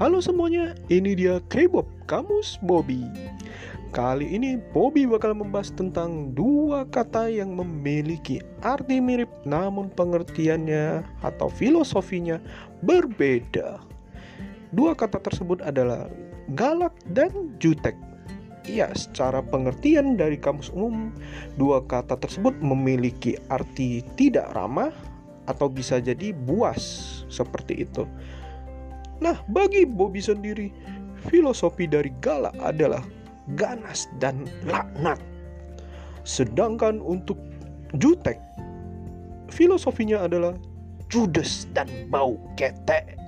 Halo semuanya, ini dia K-pop Kamus Bobby. Kali ini Bobby bakal membahas tentang dua kata yang memiliki arti mirip namun pengertiannya atau filosofinya berbeda. Dua kata tersebut adalah galak dan jutek. Ya, secara pengertian dari kamus umum, dua kata tersebut memiliki arti tidak ramah atau bisa jadi buas seperti itu. Nah, bagi Bobby sendiri, filosofi dari galak adalah ganas dan laknat. Sedangkan untuk jutek, filosofinya adalah judes dan bau ketek.